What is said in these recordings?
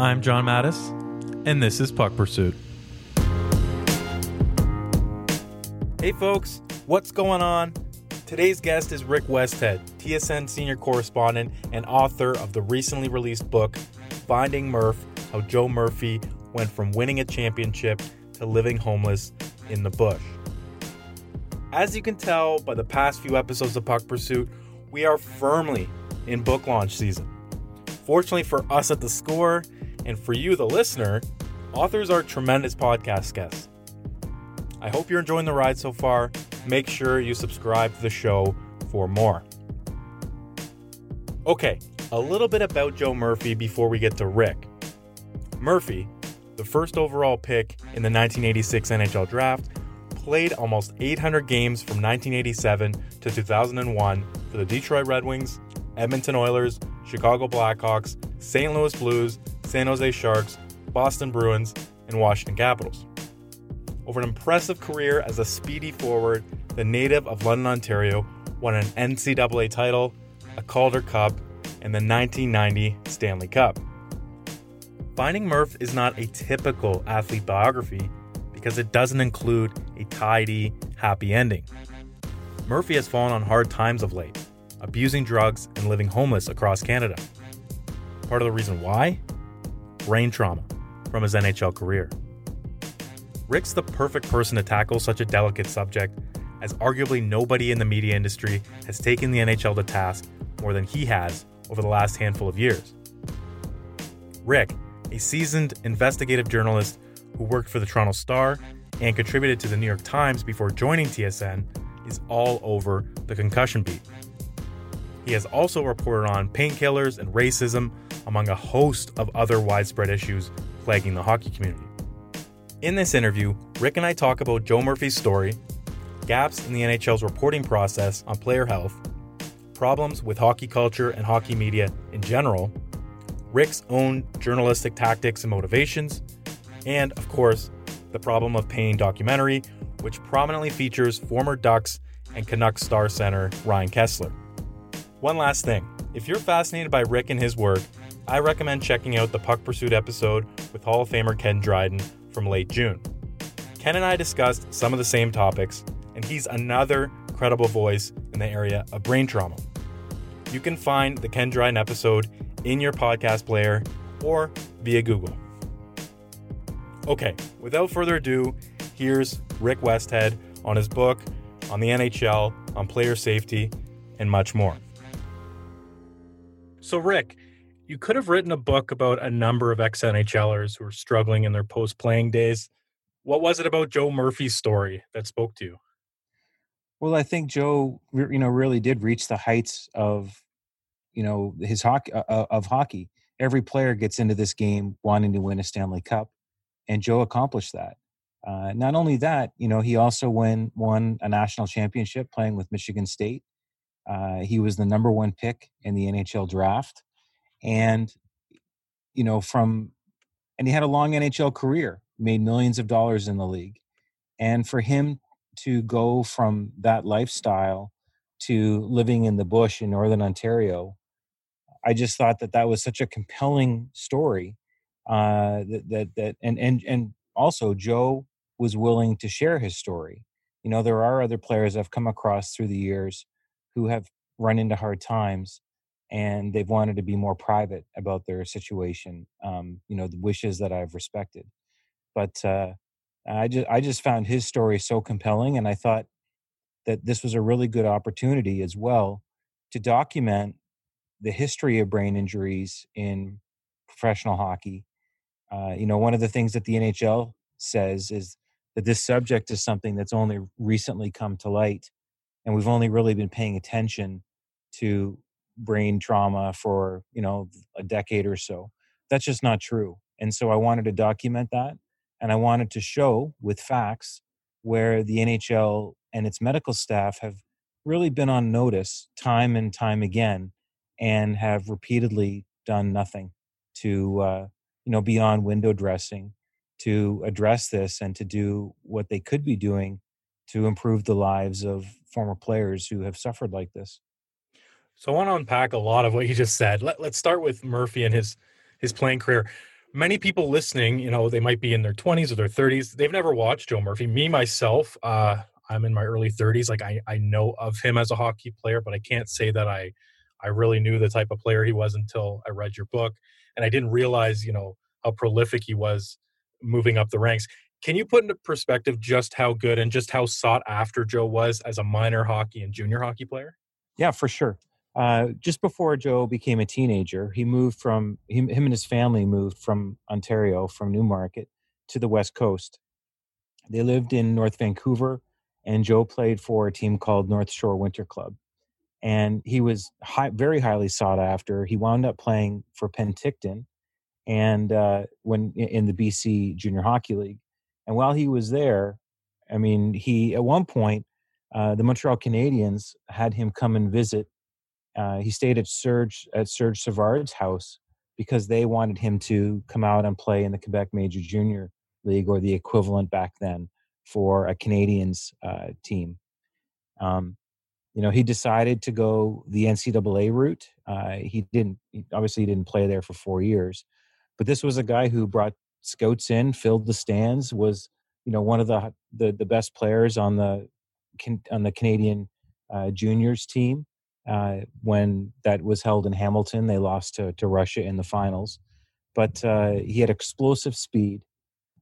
I'm John Matisz, and this is Puck Pursuit. Hey, folks, what's going on? Today's guest is Rick Westhead, TSN senior correspondent and author of the recently released book, Finding Murph How Joe Murphy Went From Winning a Championship to Living Homeless in the Bush. As you can tell by the past few episodes of Puck Pursuit, we are firmly in book launch season. Fortunately for us at the score, and for you, the listener, authors are tremendous podcast guests. I hope you're enjoying the ride so far. Make sure you subscribe to the show for more. Okay, a little bit about Joe Murphy before we get to Rick. Murphy, the first overall pick in the 1986 NHL Draft, played almost 800 games from 1987 to 2001 for the Detroit Red Wings, Edmonton Oilers, Chicago Blackhawks, St. Louis Blues, San Jose Sharks, Boston Bruins, and Washington Capitals. Over an impressive career as a speedy forward, the native of London, Ontario won an NCAA title, a Calder Cup, and the 1990 Stanley Cup. Finding Murph is not a typical athlete biography because it doesn't include a tidy, happy ending. Murphy has fallen on hard times of late, abusing drugs and living homeless across Canada. Part of the reason why? Brain trauma from his NHL career. Rick's the perfect person to tackle such a delicate subject, as arguably nobody in the media industry has taken the NHL to task more than he has over the last handful of years. Rick, a seasoned investigative journalist who worked for the Toronto Star and contributed to the New York Times before joining TSN, is all over the concussion beat. He has also reported on painkillers and racism, among a host of other widespread issues plaguing the hockey community. In this interview, Rick and I talk about Joe Murphy's story, gaps in the NHL's reporting process on player health, problems with hockey culture and hockey media in general, Rick's own journalistic tactics and motivations, and, of course, the Problem of Pain documentary, which prominently features former Ducks and Canucks star center Ryan Kesler. One last thing if you're fascinated by Rick and his work, I recommend checking out the Puck Pursuit episode with Hall of Famer Ken Dryden from late June. Ken and I discussed some of the same topics, and he's another credible voice in the area of brain trauma. You can find the Ken Dryden episode in your podcast player or via Google. Okay, without further ado, here's Rick Westhead on his book on the NHL, on player safety, and much more. So, Rick, you could have written a book about a number of ex NHLers who are struggling in their post playing days. What was it about Joe Murphy's story that spoke to you? Well, I think Joe, you know, really did reach the heights of, you know, his hockey uh, uh of hockey. Every player gets into this game wanting to win a Stanley Cup, and Joe accomplished that. Uh, not only that, you know, he also won won a national championship playing with Michigan State. Uh, he was the number one pick in the NHL draft, and you know, from and he had a long NHL career, made millions of dollars in the league, and for him to go from that lifestyle to living in the bush in northern Ontario, I just thought that that was such a compelling story. Uh, that that that and and and also Joe was willing to share his story. You know, there are other players I've come across through the years who have run into hard times and they've wanted to be more private about their situation. Um, you know, the wishes that I've respected. But uh, I just I just found his story so compelling, and I thought that this was a really good opportunity as well to document the history of brain injuries in professional hockey. Uh, you know, one of the things that the NHL says is that this subject is something that's only recently come to light, and we've only really been paying attention to brain trauma for you know a decade or so. That's just not true, and so I wanted to document that, and I wanted to show with facts where the NHL and its medical staff have really been on notice time and time again, and have repeatedly done nothing to uh, you know beyond window dressing to address this and to do what they could be doing to improve the lives of former players who have suffered like this. So I want to unpack a lot of what you just said. Let, us start with Murphy and his his playing career. many people listening, you know, they might be in their 20s or their 30s. They've never watched Joe Murphy. Me myself, uh, I'm in my early 30s. Like I, I know of him as a hockey player, but I can't say that I, I really knew the type of player he was until I read your book, and I didn't realize, you know, how prolific he was moving up the ranks. Can you put into perspective just how good and just how sought after Joe was as a minor hockey and junior hockey player? Yeah, for sure. Uh, just before Joe became a teenager, he moved from him, him and his family moved from Ontario, from Newmarket, to the West Coast. They lived in North Vancouver, and Joe played for a team called North Shore Winter Club. And he was high, very highly sought after. He wound up playing for Penticton, and uh, when in the BC Junior Hockey League. And while he was there, I mean, he at one point uh, the Montreal Canadiens had him come and visit. Uh, he stayed at Serge at Serge Savard's house because they wanted him to come out and play in the Quebec Major Junior League or the equivalent back then for a Canadiens uh, team. Um, you know, he decided to go the NCAA route. Uh, he didn't obviously he didn't play there for four years, but this was a guy who brought scouts in, filled the stands, was you know one of the the, the best players on the on the Canadian uh, juniors team uh, when that was held in Hamilton. They lost to, to Russia in the finals, but uh, he had explosive speed,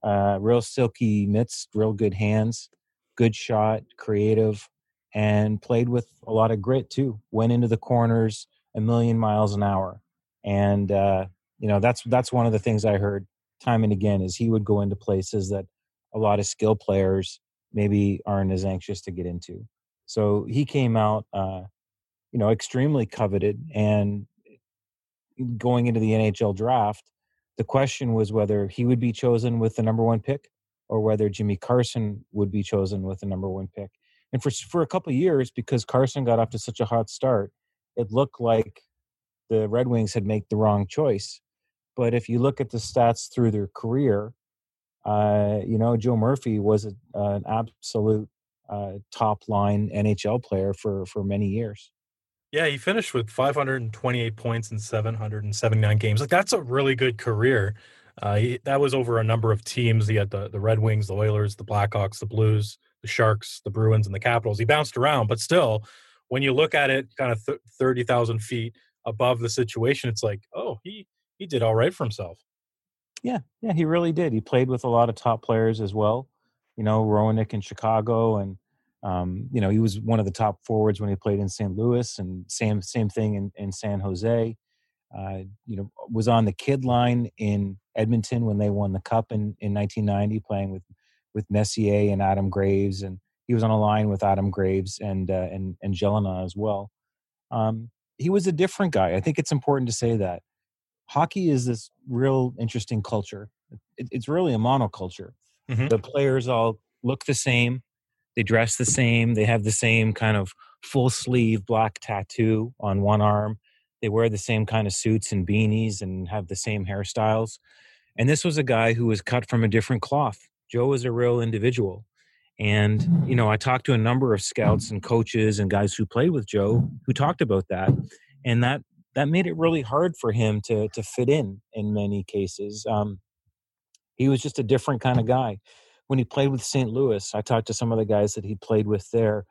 uh, real silky mitts, real good hands, good shot, creative, and played with a lot of grit too. Went into the corners a million miles an hour, and uh, you know that's that's one of the things I heard time and again is he would go into places that a lot of skill players maybe aren't as anxious to get into. So he came out, uh, you know, extremely coveted. And going into the NHL draft, the question was whether he would be chosen with the number one pick or whether Jimmy Carson would be chosen with the number one pick. And for for a couple years, because Carson got off to such a hot start, it looked like the Red Wings had made the wrong choice. But if you look at the stats through their career, uh, you know, Joe Murphy was a, an absolute uh, top line NHL player for for many years. Yeah, he finished with 528 points in 779 games. Like that's a really good career. Uh, he, that was over a number of teams. He had the, the Red Wings, the Oilers, the Blackhawks, the Blues, the Sharks, the Bruins, and the Capitals. He bounced around, but still, when you look at it, kind of th- thirty thousand feet above the situation, it's like, oh, he he did all right for himself. Yeah, yeah, he really did. He played with a lot of top players as well. You know, Roenick in Chicago, and um, you know he was one of the top forwards when he played in St. Louis, and same same thing in, in San Jose. Uh, you know, was on the kid line in Edmonton when they won the cup in, in 1990, playing with with Messier and Adam Graves, and he was on a line with Adam Graves and uh, and and Gelinas as well. Um, he was a different guy. I think it's important to say that hockey is this real interesting culture. It, it's really a monoculture. Mm-hmm. The players all look the same, they dress the same, they have the same kind of full sleeve black tattoo on one arm. They wear the same kind of suits and beanies and have the same hairstyles. And this was a guy who was cut from a different cloth. Joe was a real individual. And, you know, I talked to a number of scouts and coaches and guys who played with Joe who talked about that. And that that made it really hard for him to to fit in in many cases. Um, he was just a different kind of guy. When he played with St. Louis, I talked to some of the guys that he played with there,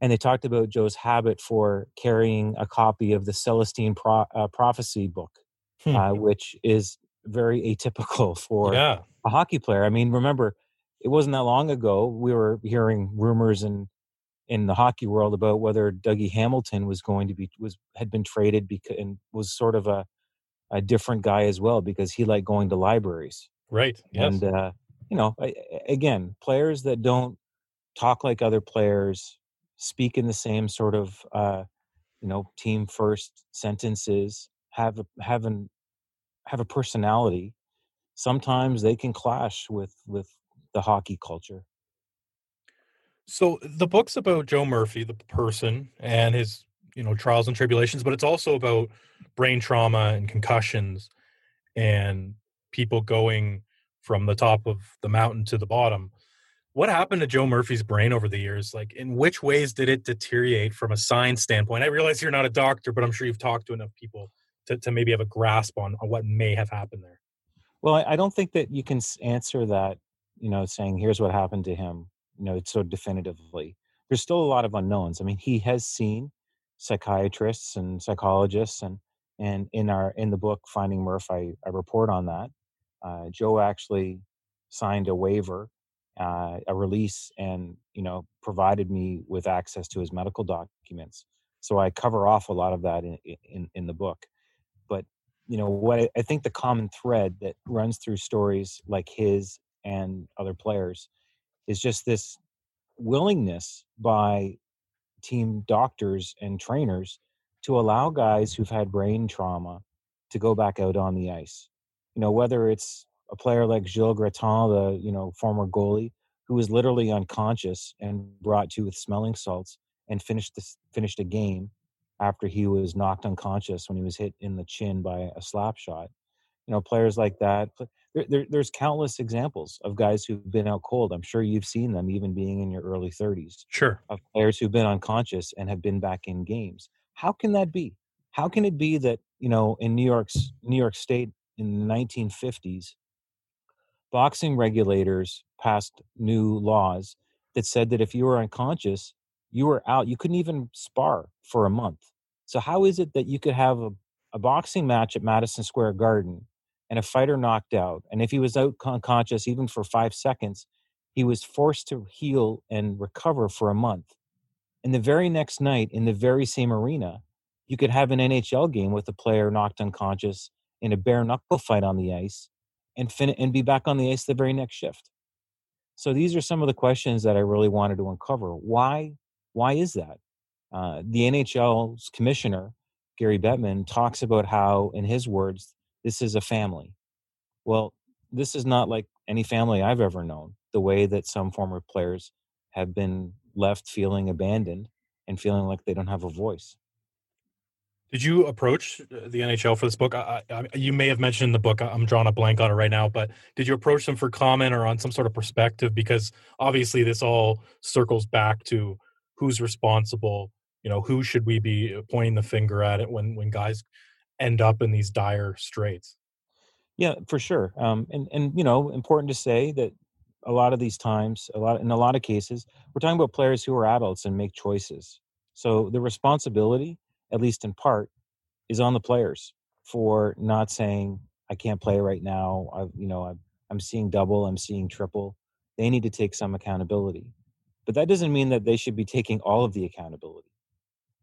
and they talked about Joe's habit for carrying a copy of the Celestine Pro, uh, Prophecy book, hmm. uh, which is very atypical for yeah. a hockey player. I mean, remember, it wasn't that long ago we were hearing rumors and in the hockey world about whether Dougie Hamilton was going to be was had been traded because and was sort of a a different guy as well because he liked going to libraries. Right. Yes. And uh, you know, again, players that don't talk like other players, speak in the same sort of uh, you know team first sentences, have a, have an have a personality. Sometimes they can clash with with the hockey culture. So the book's about Joe Murphy, the person, and his you know trials and tribulations, but it's also about brain trauma and concussions and people going from the top of the mountain to the bottom. What happened to Joe Murphy's brain over the years? Like, in which ways did it deteriorate from a science standpoint? I realize you're not a doctor, but I'm sure you've talked to enough people to, to maybe have a grasp on, on what may have happened there. Well, I, I don't think that you can answer that, you know, saying here's what happened to him, you know, so definitively. There's still a lot of unknowns. I mean, he has seen psychiatrists and psychologists, and and in our in the book Finding Murph, I, I report on that. Uh, Joe actually signed a waiver, uh, a release, and you know provided me with access to his medical documents. So I cover off a lot of that in in, in the book. But you know what I, I think the common thread that runs through stories like his and other players is just this willingness by team doctors and trainers to allow guys who've had brain trauma to go back out on the ice. You know, whether it's a player like Gilles Gratton, the you know former goalie, who was literally unconscious and brought to with smelling salts and finished this, finished a game after he was knocked unconscious when he was hit in the chin by a slap shot. You know, players like that. There, there, there's countless examples of guys who've been out cold. I'm sure you've seen them, even being in your early 30s. Sure. Of players who've been unconscious and have been back in games. How can that be? How can it be that you know in New York's New York State in the 1950s, boxing regulators passed new laws that said that if you were unconscious, you were out. You couldn't even spar for a month. So how is it that you could have a, a boxing match at Madison Square Garden and a fighter knocked out, and if he was out unconscious even for five seconds, he was forced to heal and recover for a month. And the very next night, in the very same arena, you could have an NHL game with a player knocked unconscious in a bare knuckle fight on the ice and fin- and be back on the ice the very next shift. So these are some of the questions that I really wanted to uncover. Why why is that? Uh, the NHL's commissioner, Gary Bettman, talks about how, in his words, this is a family. Well, this is not like any family I've ever known, the way that some former players have been left feeling abandoned and feeling like they don't have a voice. Did you approach uh, the NHL for this book? I, I, you may have mentioned in the book. I'm drawing a blank on it right now, but did you approach them for comment or on some sort of perspective? Because obviously, this all circles back to who's responsible you know who should we be pointing the finger at it when when guys end up in these dire straits yeah for sure um, and and you know important to say that a lot of these times a lot in a lot of cases we're talking about players who are adults and make choices so the responsibility at least in part is on the players for not saying i can't play right now i you know i I'm seeing double i'm seeing triple they need to take some accountability but that doesn't mean that they should be taking all of the accountability.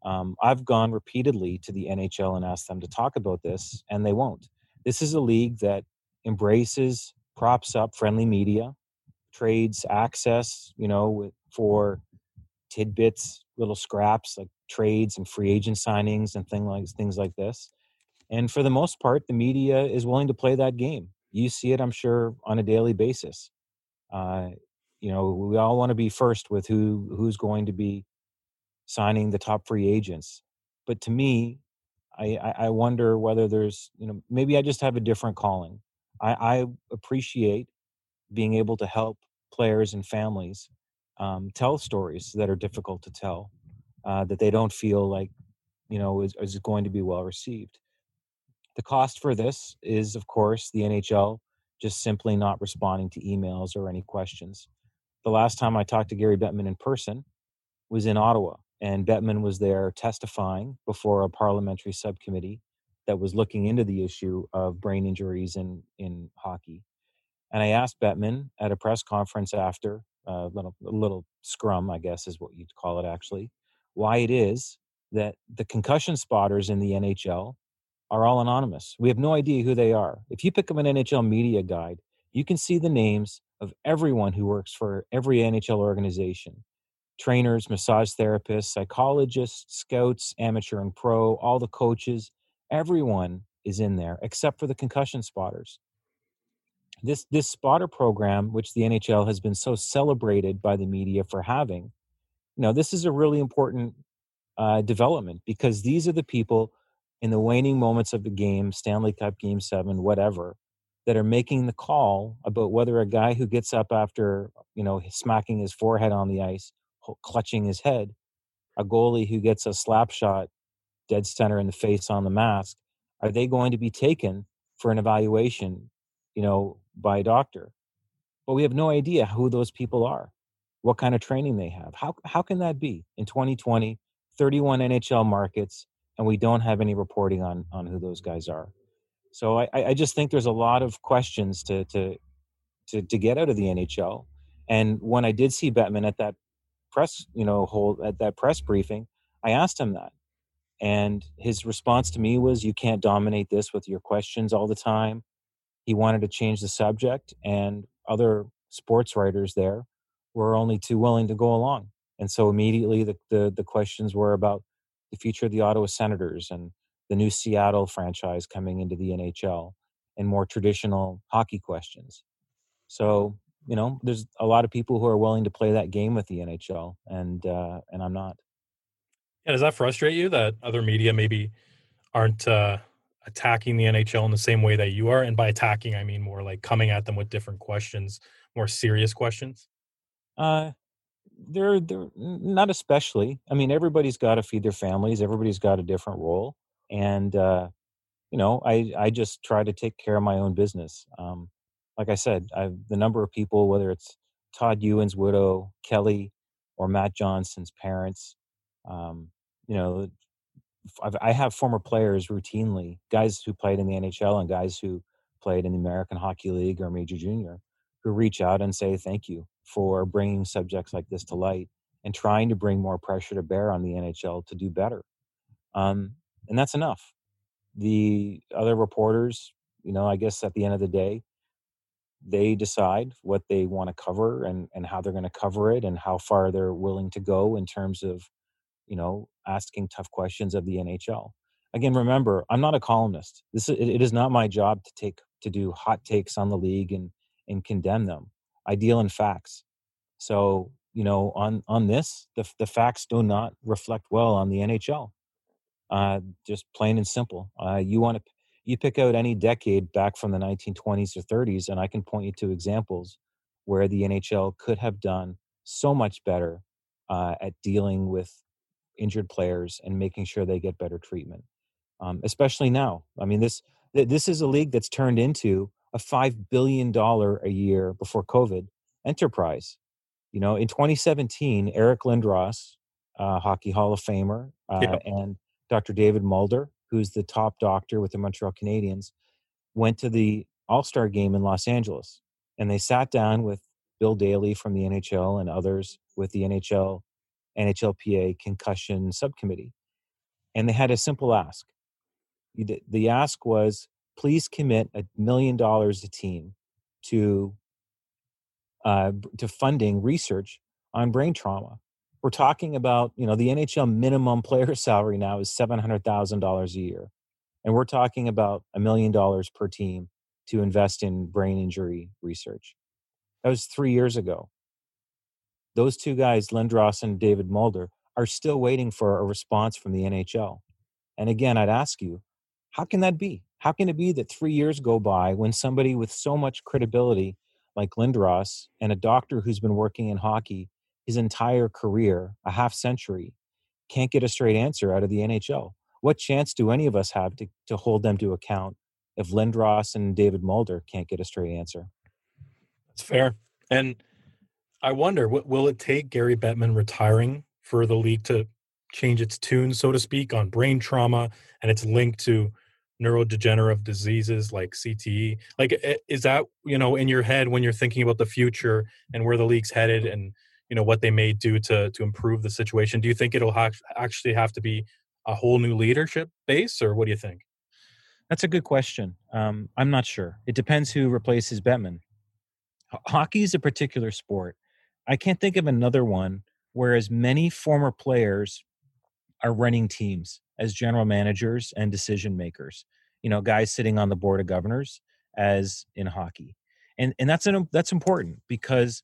Um, I've gone repeatedly to the NHL and asked them to talk about this, and they won't. This is a league that embraces, props up friendly media, trades access, you know, for tidbits, little scraps like trades and free agent signings and thing like things like this. And for the most part, the media is willing to play that game. You see it, I'm sure, on a daily basis. Uh, you know we all want to be first with who who's going to be signing the top free agents but to me i i wonder whether there's you know maybe i just have a different calling i i appreciate being able to help players and families um, tell stories that are difficult to tell uh, that they don't feel like you know is, is going to be well received the cost for this is of course the nhl just simply not responding to emails or any questions the last time I talked to Gary Bettman in person was in Ottawa, and Bettman was there testifying before a parliamentary subcommittee that was looking into the issue of brain injuries in, in hockey. And I asked Bettman at a press conference after, a uh, little, a little scrum, I guess is what you'd call it actually, why it is that the concussion spotters in the NHL are all anonymous. We have no idea who they are. If you pick up an NHL media guide, you can see the names of everyone who works for every NHL organization trainers, massage therapists, psychologists, scouts, amateur and pro, all the coaches, everyone is in there except for the concussion spotters. This this spotter program, which the NHL has been so celebrated by the media for having, know, this is a really important uh, development because these are the people in the waning moments of the game, Stanley Cup Game Seven, whatever, that are making the call about whether a guy who gets up after you know smacking his forehead on the ice clutching his head a goalie who gets a slap shot dead center in the face on the mask are they going to be taken for an evaluation you know, by a doctor. But we have no idea who those people are, what kind of training they have. How how can that be in 2020, 31 NHL markets, and we don't have any reporting on on who those guys are? So I, I just think there's a lot of questions to to to, to get out of the NHL. And when I did see Bettman at that press, you know, hold at that press briefing, I asked him that. And his response to me was, You can't dominate this with your questions all the time. He wanted to change the subject, and other sports writers there were only too willing to go along. And so immediately the, the, the questions were about the future of the Ottawa Senators and the new Seattle franchise coming into the NHL and more traditional hockey questions. So, you know, there's a lot of people who are willing to play that game with the NHL, and uh, and I'm not. Yeah, does that frustrate you that other media maybe aren't uh, attacking the NHL in the same way that you are? And by attacking, I mean more like coming at them with different questions, more serious questions. Uh, they're they're not especially. I mean, everybody's got to feed their families. Everybody's got a different role, and uh, you know, I I just try to take care of my own business. Um, like I said, I've the number of people, whether it's Todd Ewen's widow, Kelly, or Matt Johnson's parents, um, you know, I've, I have former players routinely, guys who played in the NHL and guys who played in the American Hockey League or Major Junior, who reach out and say thank you for bringing subjects like this to light and trying to bring more pressure to bear on the NHL to do better. Um, and that's enough. The other reporters, you know, I guess at the end of the day, they decide what they want to cover and, and how they're going to cover it and how far they're willing to go in terms of you know, asking tough questions of the NHL. Again, remember, I'm not a columnist. This is, it is not my job to take to do hot takes on the league and and condemn them. I deal in facts. So, you know, on on this, the the facts do not reflect well on the NHL. Uh, just plain and simple. Uh, you want to you pick out any decade back from the 1920s or 30s, and I can point you to examples where the NHL could have done so much better uh, at dealing with injured players and making sure they get better treatment. Um, especially now. I mean, this this is a league that's turned into a five billion dollar a year before COVID enterprise. You know, in 2017, Eric Lindros, uh, Hockey Hall of Famer, uh, yeah. and Dr. David Mulder, who's the top doctor with the Montreal Canadiens, went to the All Star game in Los Angeles, and they sat down with Bill Daly from the NHL and others with the NHL NHLPA concussion subcommittee. And they had a simple ask. The ask was please commit a million dollars a team to uh, to funding research on brain trauma. We're talking about, you know, the NHL minimum player salary now is $700,000 a year. And we're talking about a million dollars per team to invest in brain injury research. That was three years ago those two guys, Lindros and David Mulder, are still waiting for a response from the NHL. And again, I'd ask you, how can that be? How can it be that three years go by when somebody with so much credibility like Lindros and a doctor who's been working in hockey his entire career, a half century, can't get a straight answer out of the NHL? What chance do any of us have to, to hold them to account if Lindros and David Mulder can't get a straight answer? That's fair. And I wonder, what will it take Gary Bettman retiring for the league to change its tune, so to speak, on brain trauma and its link to neurodegenerative diseases like CTE? Like, is that you know in your head when you're thinking about the future and where the league's headed and you know what they may do to to improve the situation? Do you think it'll ha- actually have to be a whole new leadership base, or what do you think? That's a good question. Um, I'm not sure. It depends who replaces Bettman. Hockey is a particular sport I can't think of another one where as many former players are running teams as general managers and decision makers. You know, guys sitting on the board of governors as in hockey. And and that's an, that's important because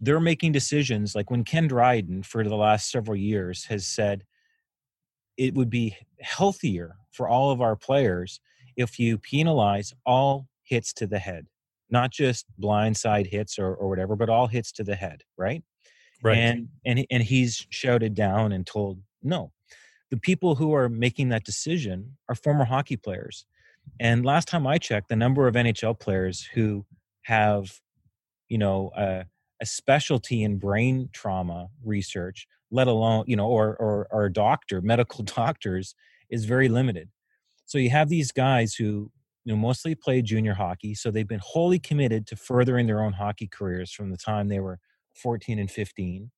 they're making decisions like when Ken Dryden for the last several years has said it would be healthier for all of our players if you penalize all hits to the head not just blindside hits or, or whatever, but all hits to the head, right? Right. And and and he's shouted down and told no. The people who are making that decision are former hockey players. And last time I checked, the number of NHL players who have, you know, a, a specialty in brain trauma research, let alone, you know, or, or, or a doctor, medical doctors, is very limited. So you have these guys who, you know, mostly play junior hockey. So they've been wholly committed to furthering their own hockey careers from the time they were 14 and 15.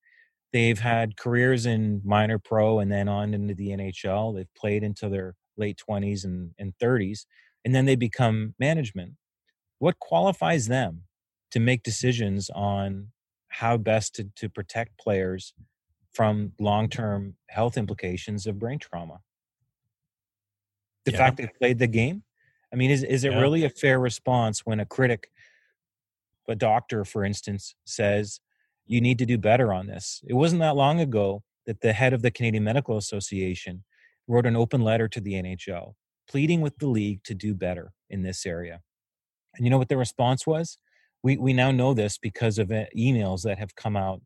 They've had careers in minor pro and then on into the NHL. They've played into their late 20s and, and 30s, and then they become management. What qualifies them to make decisions on how best to, to protect players from long term health implications of brain trauma? The yeah. fact they played the game? I mean, is, is it yeah. really a fair response when a critic, a doctor, for instance, says, you need to do better on this. It wasn't that long ago that the head of the Canadian Medical Association wrote an open letter to the NHL pleading with the league to do better in this area. And you know what the response was? We, we now know this because of uh, emails that have come out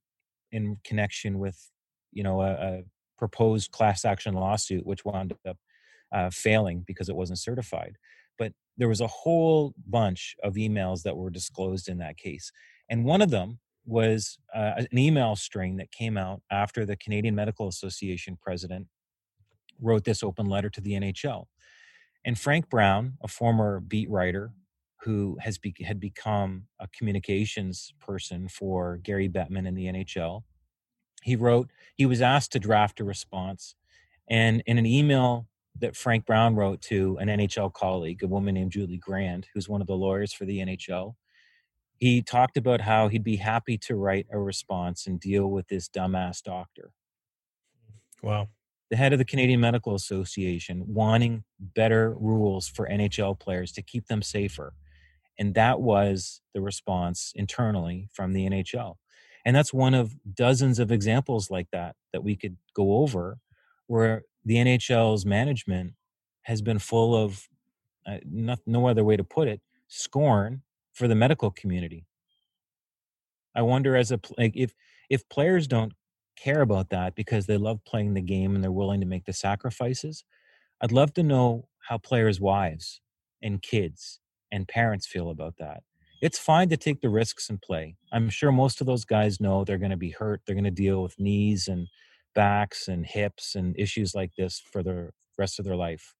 in connection with, you know, a, a proposed class action lawsuit, which wound up uh, failing because it wasn't certified. But there was a whole bunch of emails that were disclosed in that case. And one of them was uh, an email string that came out after the Canadian Medical Association president wrote this open letter to the NHL. And Frank Brown, a former beat writer who has be- had become a communications person for Gary Bettman in the NHL, he wrote, he was asked to draft a response. And in an email that Frank Brown wrote to an NHL colleague, a woman named Julie Grand, who's one of the lawyers for the NHL, he talked about how he'd be happy to write a response and deal with this dumbass doctor. Wow. The head of the Canadian Medical Association wanting better rules for NHL players to keep them safer. And that was the response internally from the NHL. And that's one of dozens of examples like that that we could go over where the NHL's management has been full of uh, no, no other way to put it scorn for the medical community. I wonder as a like if if players don't care about that because they love playing the game and they're willing to make the sacrifices, I'd love to know how players' wives and kids and parents feel about that. It's fine to take the risks and play. I'm sure most of those guys know they're going to be hurt. They're going to deal with knees and backs and hips and issues like this for the rest of their life.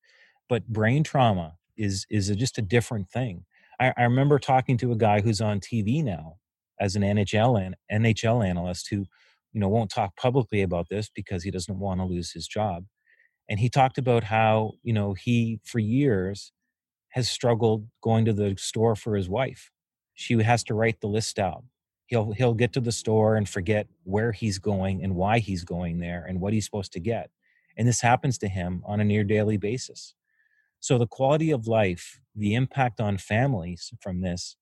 But brain trauma is is a, just a different thing. I, I remember talking to a guy who's on TV now as an NHL an, NHL analyst who, you know, won't talk publicly about this because he doesn't want to lose his job. And he talked about how, you know, he for years has struggled going to the store for his wife. She has to write the list out. He'll he'll get to the store and forget where he's going and why he's going there and what he's supposed to get. And this happens to him on a near daily basis. So the quality of life, the impact on families from this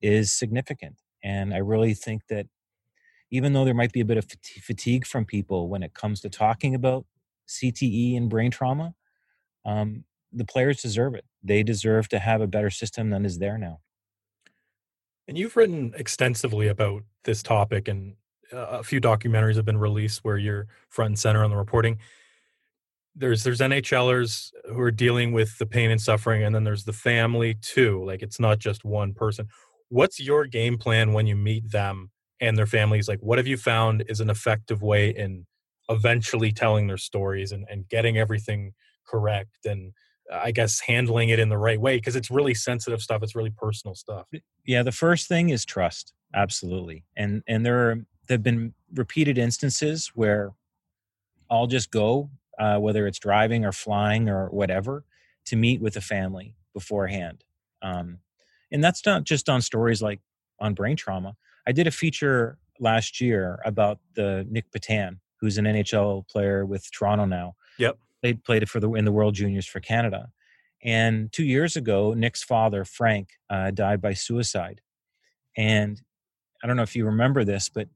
is significant. And I really think that even though there might be a bit of fatigue from people when it comes to talking about CTE and brain trauma, um, the players deserve it. They deserve to have a better system than is there now. And you've written extensively about this topic, and a few documentaries have been released where you're front and center on the reporting there's there's NHLers who are dealing with the pain and suffering, and then there's the family too. Like it's not just one person. What's your game plan when you meet them and their families? Like, what have you found is an effective way in eventually telling their stories and, and getting everything correct and I guess handling it in the right way because it's really sensitive stuff. It's really personal stuff. Yeah, the first thing is trust, absolutely, and and there are there've been repeated instances where I'll just go uh, whether it's driving or flying or whatever, to meet with the family beforehand. Um, and that's not just on stories like on brain trauma. I did a feature last year about the Nic Petan, who's an NHL player with Toronto now. Yep. They played it for the in the World Juniors for Canada. And two years ago, Nick's father, Frank, uh, died by suicide. And I don't know if you remember this, but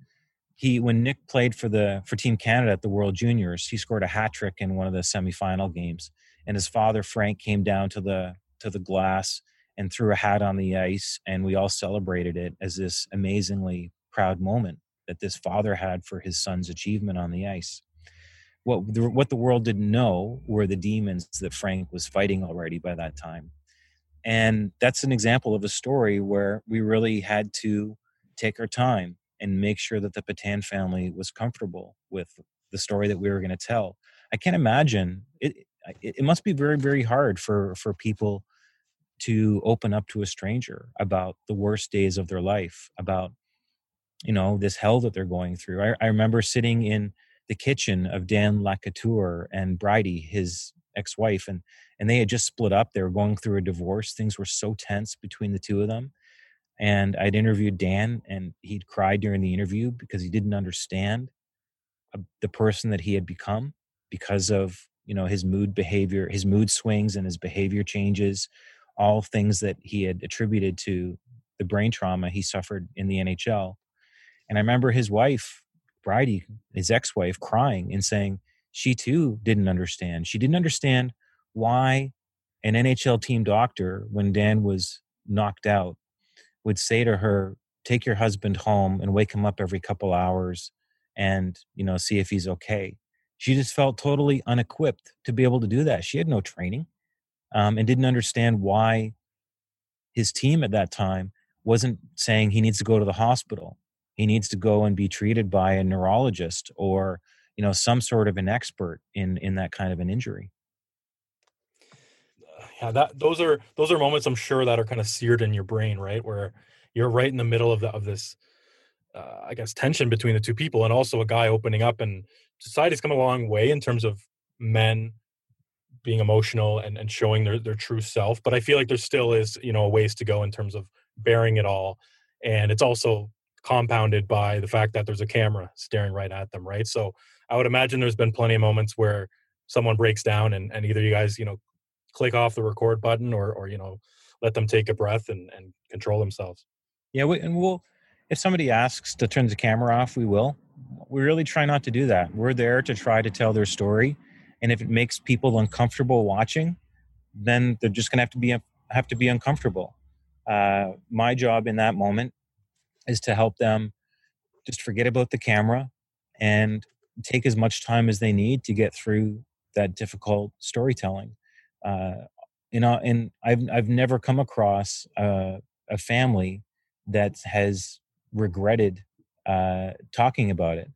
he when Nick played for the for Team Canada at the World Juniors, he scored a hat trick in one of the semifinal games. And his father Frank came down to the to the glass and threw a hat on the ice, and we all celebrated it as this amazingly proud moment that this father had for his son's achievement on the ice. What the, what the world didn't know were the demons that Frank was fighting already by that time. And that's an example of a story where we really had to take our time and make sure that the Petan family was comfortable with the story that we were going to tell. I can't imagine it, it. Must be very, very hard for for people to open up to a stranger about the worst days of their life, about you know this hell that they're going through. I, I remember sitting in the kitchen of Dan LaCouture and Bridie, his ex-wife, and and they had just split up. They were going through a divorce. Things were so tense between the two of them. And I'd interviewed Dan, and he'd cried during the interview because he didn't understand uh, the person that he had become because of you know his mood behavior, his mood swings, and his behavior changes. All things that he had attributed to the brain trauma he suffered in the NHL. And I remember his wife, Bridie, his ex-wife, crying and saying she too didn't understand. She didn't understand why an NHL team doctor, when Dan was knocked out, would say to her, "Take your husband home and wake him up every couple hours, and you know see if he's okay." She just felt totally unequipped to be able to do that. She had no training, um, and didn't understand why his team at that time wasn't saying he needs to go to the hospital. He needs to go and be treated by a neurologist or you know some sort of an expert in in that kind of an injury yeah that those are those are moments i'm sure that are kind of seared in your brain right? Where you're right in the middle of the, of this uh, i guess tension between the two people and also a guy opening up and society's come a long way in terms of men being emotional and, and showing their, their true self but i feel like there still is you know a ways to go in terms of bearing it all and it's also compounded by the fact that there's a camera staring right at them right? So i would imagine there's been plenty of moments where someone breaks down and, and either you guys you know click off the record button or or you know let them take a breath and and control themselves. Yeah we, and we'll if somebody asks to turn the camera off we will. We really try not to do that. We're there to try to tell their story and if it makes people uncomfortable watching then they're just going to have to be have to be uncomfortable. Uh, my job in that moment is to help them just forget about the camera and take as much time as they need to get through that difficult storytelling uh, you know, and I've I've never come across a family that has regretted uh, talking about it.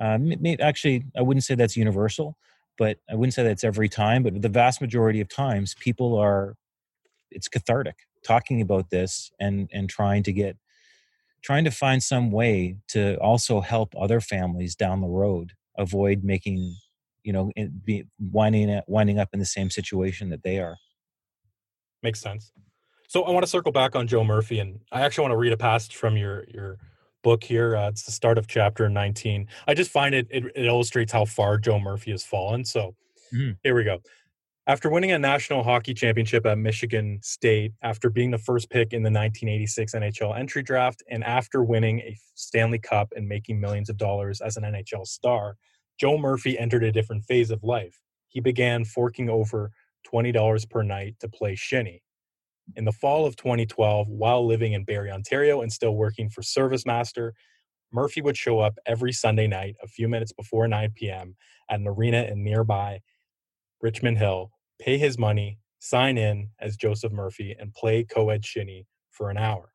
Uh, actually, I wouldn't say that's universal, but I wouldn't say that's every time. But the vast majority of times, people are it's cathartic talking about this and and trying to get trying to find some way to also help other families down the road avoid making you know, be winding winding up in the same situation that they are. Makes sense. So I want to circle back on Joe Murphy, and I actually want to read a passage from your your book here. Uh, it's the start of chapter 19. I just find it, it, it illustrates how far Joe Murphy has fallen. So mm-hmm. here we go. After winning a national hockey championship at Michigan State, after being the first pick in the 1986 NHL entry draft, and after winning a Stanley Cup and making millions of dollars as an NHL star, Joe Murphy entered a different phase of life. He began forking over $20 per night to play shinny. In the fall of 2012, while living in Barrie, Ontario, and still working for ServiceMaster, Murphy would show up every Sunday night a few minutes before 9 p.m. at an arena in nearby Richmond Hill, pay his money, sign in as Joseph Murphy, and play co ed shinny for an hour.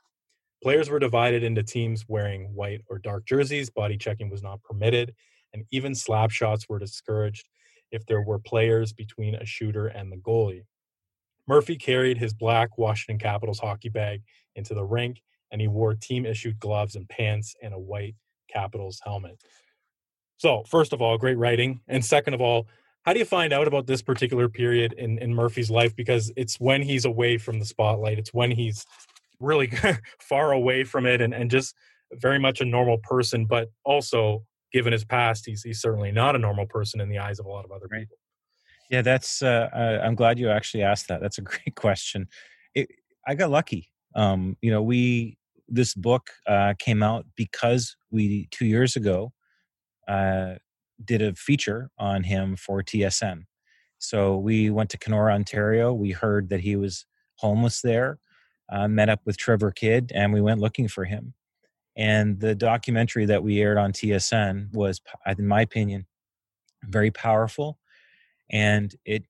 Players were divided into teams wearing white or dark jerseys, body checking was not permitted, and even slap shots were discouraged if there were players between a shooter and the goalie. Murphy carried his black Washington Capitals hockey bag into the rink, and he wore team issued gloves and pants and a white Capitals helmet. So, first of all, great writing. And second of all, how do you find out about this particular period in, in Murphy's life? Because it's when he's away from the spotlight, it's when he's really far away from it and, and just very much a normal person, but also given his past, he's he's certainly not a normal person in the eyes of a lot of other people. Yeah, that's. Uh, I'm glad you actually asked that. That's a great question. It, I got lucky. Um, you know, we this book uh, came out because we two years ago uh, did a feature on him for TSN. So we went to Kenora, Ontario. We heard that he was homeless there. Uh, met up with Trevor Kidd, and we went looking for him. And the documentary that we aired on TSN was, in my opinion, very powerful. And it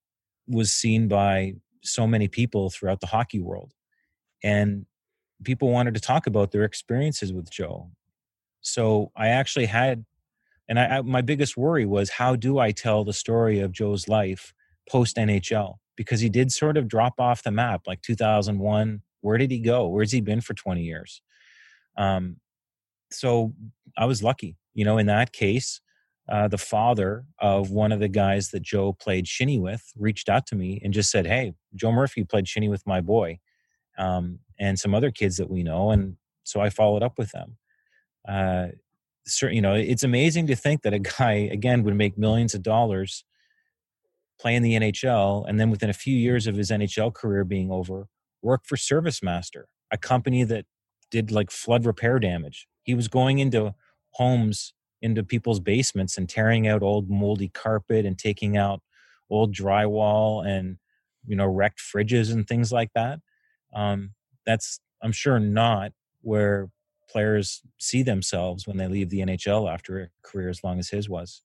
was seen by so many people throughout the hockey world. And people wanted to talk about their experiences with Joe. So I actually had, and I, I, my biggest worry was how do I tell the story of Joe's life post NHL? Because he did sort of drop off the map, like 2001. Where did he go? Where's he been for 20 years? Um, so I was lucky, you know, in that case. Uh, the father of one of the guys that Joe played shinny with reached out to me and just said, "Hey, Joe Murphy played shinny with my boy, um, and some other kids that we know," and so I followed up with them. Uh, you know, it's amazing to think that a guy again would make millions of dollars playing the NHL, and then within a few years of his NHL career being over, work for ServiceMaster, a company that did like flood repair damage. He was going into homes into people's basements and tearing out old moldy carpet and taking out old drywall and you know wrecked fridges and things like that. Um, that's i'm sure not where players see themselves when they leave the nhl after a career as long as his was.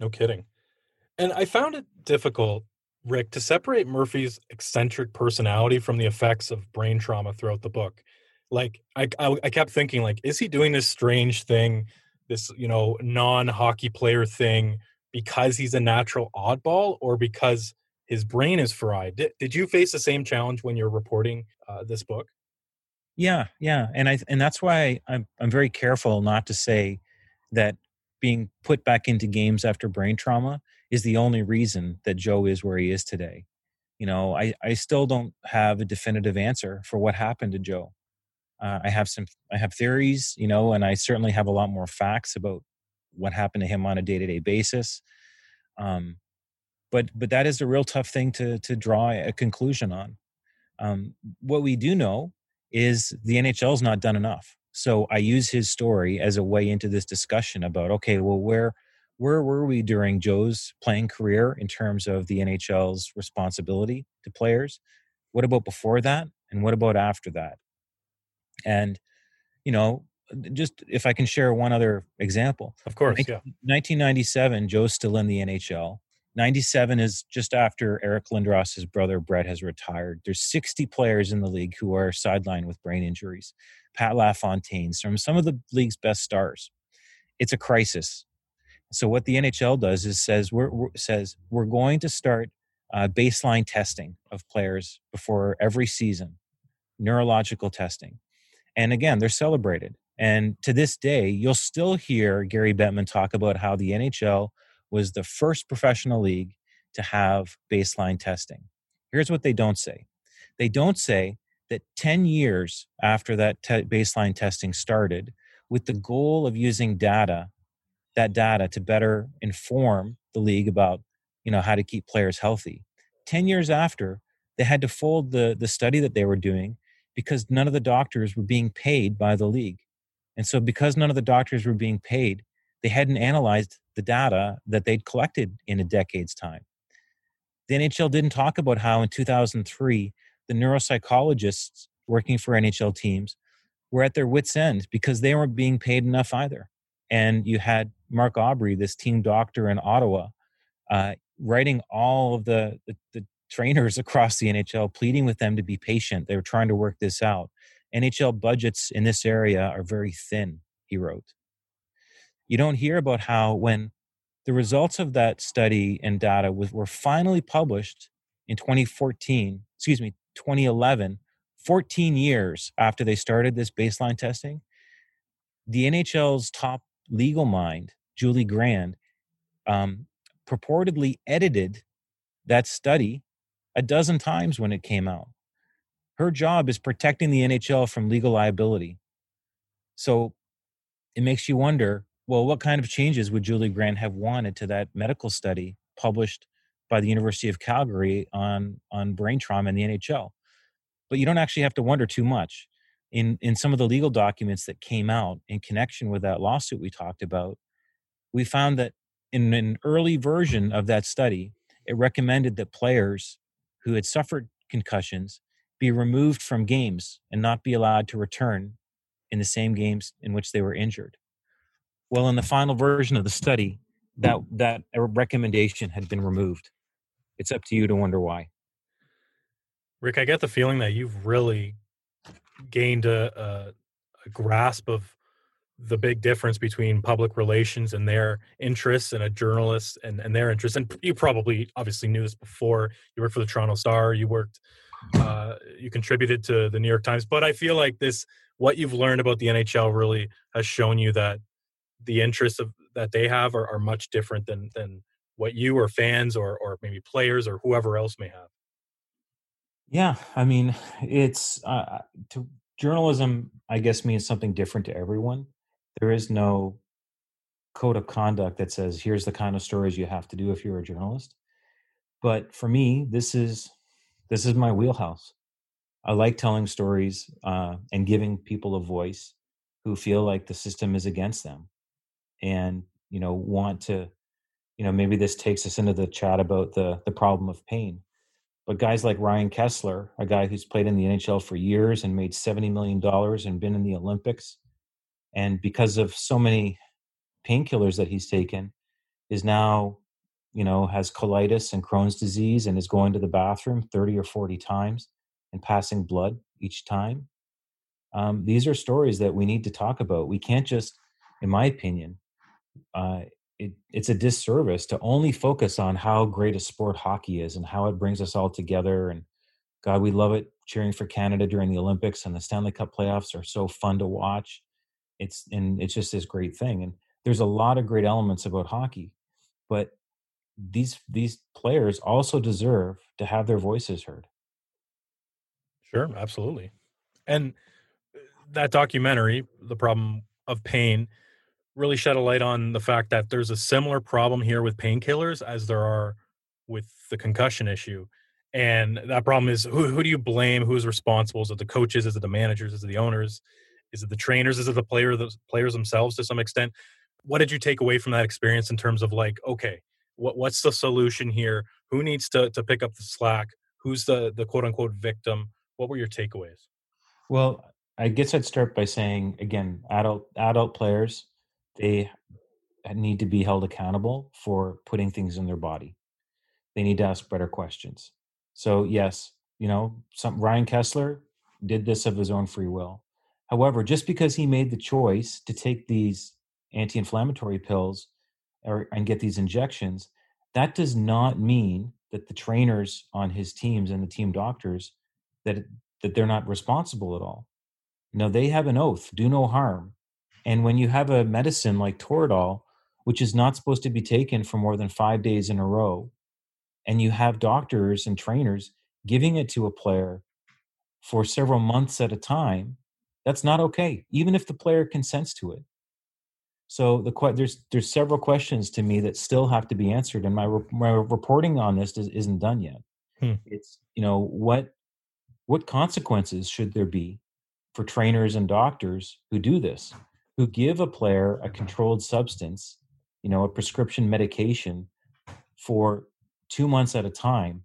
No kidding. And i found it difficult rick to separate murphy's eccentric personality from the effects of brain trauma throughout the book like I, I, I kept thinking like is he doing this strange thing this you know non-hockey player thing because he's a natural oddball or because his brain is fried? Did, did you face the same challenge when you're reporting uh, this book? Yeah yeah and i and that's why i'm i'm very careful not to say that being put back into games after brain trauma is the only reason that joe is where he is today. You know i i still don't have a definitive answer for what happened to joe uh, I have some, I have theories, you know, and I certainly have a lot more facts about what happened to him on a day to day basis. Um, but but that is a real tough thing to to draw a conclusion on. Um, what we do know is the NHL's not done enough. So I use his story as a way into this discussion about okay, well, where where were we during Joe's playing career in terms of the NHL's responsibility to players? What about before that, and what about after that? And, you know, just if I can share one other example. Of course, 19, yeah. 1997, Joe's still in the NHL. 97 is just after Eric Lindros's brother Brett has retired. There's 60 players in the league who are sidelined with brain injuries. Pat LaFontaine, from some of the league's best stars. It's a crisis. So what the NHL does is says we're, we're says we're going to start uh, baseline testing of players before every season, neurological testing. And again, they're celebrated. And to this day, you'll still hear Gary Bettman talk about how the NHL was the first professional league to have baseline testing. Here's what they don't say they don't say that 10 years after that te- baseline testing started, with the goal of using data, that data to better inform the league about you know how to keep players healthy. 10 years after, they had to fold the, the study that they were doing because none of the doctors were being paid by the league. And so, because none of the doctors were being paid, they hadn't analyzed the data that they'd collected in a decade's time. The NHL didn't talk about how in 2003, the neuropsychologists working for NHL teams were at their wits' end because they weren't being paid enough either. And you had Mark Aubry, this team doctor in Ottawa, uh, writing all of the, the, the trainers across the NHL pleading with them to be patient. They were trying to work this out. NHL budgets in this area are very thin, he wrote. You don't hear about how when the results of that study and data was, were finally published in 2014, excuse me, 2011, 14 years after they started this baseline testing, the NHL's top legal mind, Julie Grand, um, purportedly edited that study a dozen times when it came out. Her job is protecting the NHL from legal liability. So it makes you wonder well, what kind of changes would Julie Grand have wanted to that medical study published by the University of Calgary on, on brain trauma in the NHL? But you don't actually have to wonder too much. In, in some of the legal documents that came out in connection with that lawsuit we talked about, we found that in an early version of that study, it recommended that players who had suffered concussions be removed from games and not be allowed to return in the same games in which they were injured. Well, in the final version of the study, that that recommendation had been removed. It's up to you to wonder why. Rick, I get the feeling that you've really gained a, a, a grasp of the big difference between public relations and their interests and a journalist and, and their interests. And you probably obviously knew this before. You worked for the Toronto Star, you worked, uh, you contributed to the New York Times. But I feel like this, what you've learned about the NHL really has shown you that the interests of that they have are, are much different than than what you or fans or or maybe players or whoever else may have. Yeah, I mean, it's uh, to journalism. I guess means something different to everyone. There is no code of conduct that says here's the kind of stories you have to do if you're a journalist. But for me, this is this is my wheelhouse. I like telling stories uh, and giving people a voice who feel like the system is against them, and you know want to, you know, maybe this takes us into the chat about the the problem of pain but guys like Ryan Kesler, a guy who's played in the NHL for years and made $70 million and been in the Olympics, and because of so many painkillers that he's taken, is now, you know, has colitis and Crohn's disease and is going to the bathroom 30 or 40 times and passing blood each time. Um, these are stories that we need to talk about. We can't just, in my opinion, uh, it, it's a disservice to only focus on how great a sport hockey is and how it brings us all together. And God, we love it cheering for Canada during the Olympics and the Stanley Cup playoffs are so fun to watch. It's and it's just this great thing. And there's a lot of great elements about hockey, but these these players also deserve to have their voices heard. Sure, absolutely. And uh, that documentary, The Problem of Pain, really shed a light on the fact that there's a similar problem here with painkillers as there are with the concussion issue. And that problem is who, who do you blame? Who's responsible? Is it the coaches? Is it the managers? Is it the owners? Is it the trainers? Is it the player, the players themselves to some extent? What did you take away from that experience in terms of like, okay, what, what's the solution here? Who needs to, to pick up the slack? Who's the, the quote unquote victim? What were your takeaways? Well, I guess I'd start by saying again, adult adult players they need to be held accountable for putting things in their body. They need to ask better questions. So yes, you know, some Ryan Kesler did this of his own free will. However, just because he made the choice to take these anti-inflammatory pills or, and get these injections, that does not mean that the trainers on his teams and the team doctors that that they're not responsible at all. Know, they have an oath: do no harm. And when you have a medicine like Toradol, which is not supposed to be taken for more than five days in a row, and you have doctors and trainers giving it to a player for several months at a time, that's not okay, even if the player consents to it. So the there's there's several questions to me that still have to be answered, and my my reporting on this is, isn't done yet. Hmm. It's you know what what consequences should there be for trainers and doctors who do this? who give a player a controlled substance, you know, a prescription medication for two months at a time,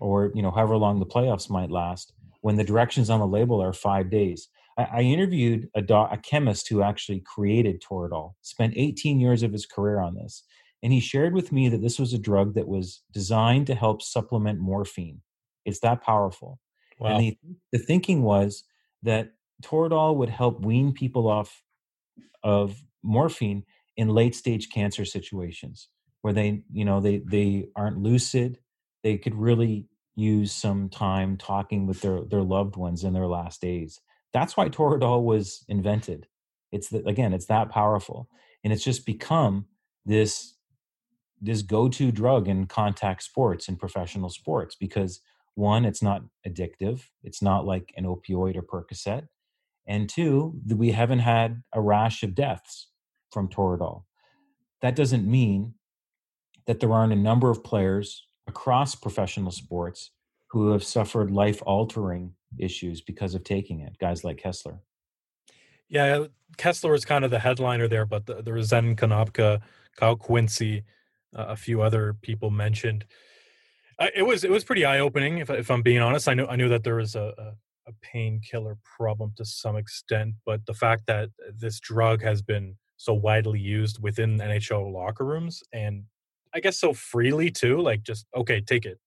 or you know, however long the playoffs might last, when the directions on the label are five days. I, interviewed a, a chemist who actually created Toradol, spent 18 years of his career on this, and he shared with me that this was a drug that was designed to help supplement morphine. It's that powerful. Wow. And the, the thinking was that Toradol would help wean people off of morphine in late stage cancer situations where they you know they they aren't lucid they could really use some time talking with their their loved ones in their last days that's why toradol was invented it's the, again it's that powerful and it's just become this this go-to drug in contact sports and professional sports because one it's not addictive it's not like an opioid or percocet and two, we haven't had a rash of deaths from Toradol. That doesn't mean that there aren't a number of players across professional sports who have suffered life altering issues because of taking it, guys like Kesler. Yeah, Kesler is kind of the headliner there, but the, there was Zen Konopka, Kyle Quincey, uh, a few other people mentioned. Uh, it was it was pretty eye opening, if, if I'm being honest. I knew I knew that there was a, a a painkiller problem to some extent, but the fact that this drug has been so widely used within NHL locker rooms and I guess so freely too, like just okay, take it.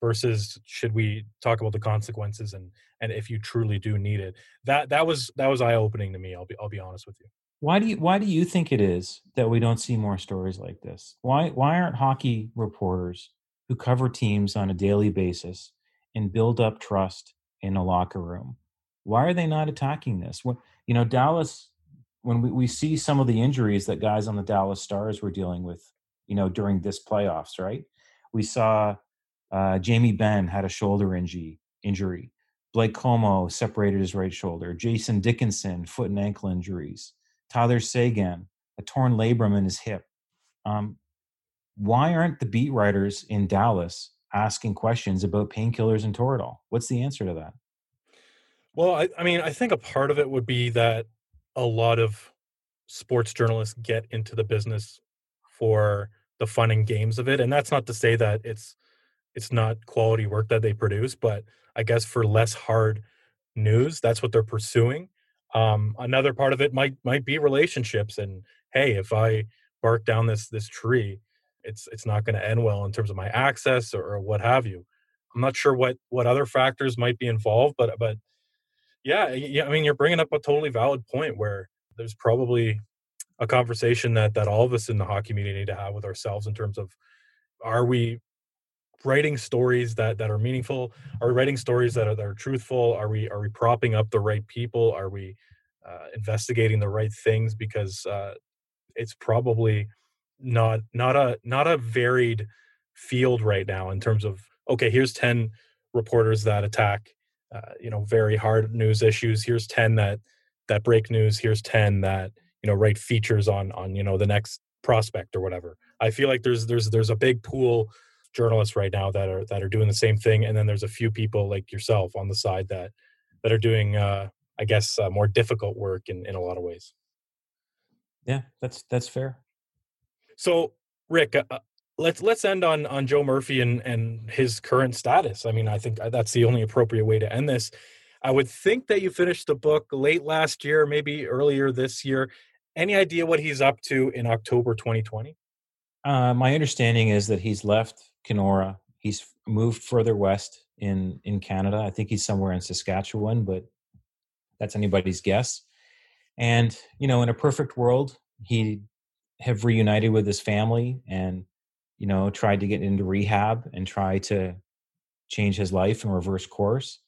Versus should we talk about the consequences and and if you truly do need it. That that was that was eye opening to me i'll be i'll be honest with you. Why do you why do you think it is that we don't see more stories like this? Why why aren't hockey reporters who cover teams on a daily basis and build up trust in a locker room why are they not attacking this? What you know dallas when we, we see some of the injuries that guys on the dallas stars were dealing with you know during this playoffs right? We saw uh, Jamie Benn had a shoulder injury. Injury. Blake Comeau separated his right shoulder. Jason Dickinson foot and ankle injuries. Tyler Seguin a torn labrum in his hip. Um, why aren't the beat writers in Dallas asking questions about painkillers and Toradol? What's the answer to that? Well, I, I mean, I think a part of it would be that a lot of sports journalists get into the business for the fun and games of it, and that's not to say that it's it's not quality work that they produce but i guess for less hard news that's what they're pursuing. Um, another part of it might might be relationships and hey if i bark down this this tree it's it's not going to end well in terms of my access or, or, what have you. I'm not sure what what other factors might be involved but but yeah yeah i mean you're bringing up a totally valid point where there's probably a conversation that that all of us in the hockey media need to have with ourselves in terms of are we writing stories that that are meaningful? Are we writing stories that are, that are truthful? Are we are we propping up the right people? Are we uh, investigating the right things? Because uh, it's probably not not a not a varied field right now in terms of okay here's 10 reporters that attack uh, you know very hard news issues. Here's 10 that that break news. Here's 10 that you know write features on on you know the next prospect or whatever. I feel like there's there's there's a big pool journalists right now that are that are doing the same thing and then there's a few people like yourself on the side that that are doing uh i guess uh, more difficult work in in a lot of ways. Yeah that's that's fair. So rick uh, uh let's let's end on on joe murphy and and his current status. I mean i think uh, that's the only appropriate way to end this. I would think that you finished the book late last year maybe earlier this year. Any idea what he's up to in october 2020 uh, my understanding is that he's left Kenora. He's moved further west in in Canada. I think he's somewhere in Saskatchewan, but that's anybody's guess. And you know, in a perfect world, he have reunited with his family and you know tried to get into rehab and try to change his life and reverse course.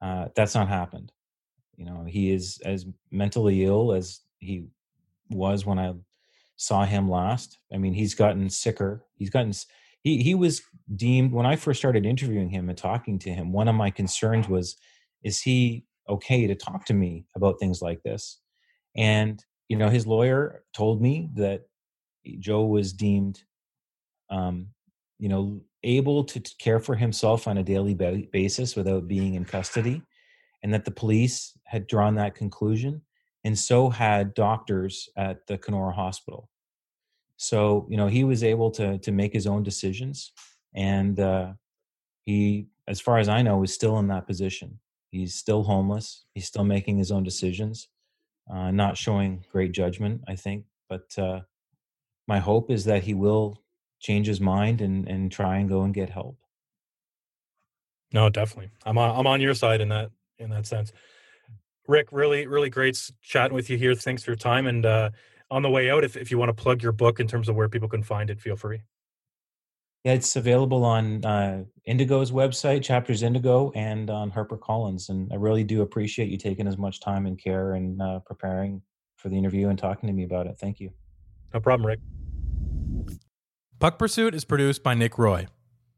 Uh, that's not happened. You know, he is as mentally ill as he was when I saw him last. I mean, he's gotten sicker. He's gotten he he was deemed when I first started interviewing him and talking to him. One of my concerns was, is he okay to talk to me about things like this? And you know, his lawyer told me that Joe was deemed, um, you know, able to care for himself on a daily basis without being in custody, and that the police had drawn that conclusion, and so had doctors at the Kenora Hospital. So you know he was able to to make his own decisions, and uh, he, as far as I know, is still in that position. He's still homeless. He's still making his own decisions, uh, not showing great judgment, I think. But uh, my hope is that he will change his mind and and try and go and get help. No, definitely. I'm on, I'm on your side in that in that sense. Rick, really, really great chatting with you here. Thanks for your time. And uh, on the way out, if, if you want to plug your book in terms of where people can find it, feel free. Yeah, it's available on uh, Indigo's website, Chapters Indigo, and on HarperCollins. And I really do appreciate you taking as much time and care and uh, preparing for the interview and talking to me about it. Thank you. No problem, Rick. Puck Pursuit is produced by Nick Roy.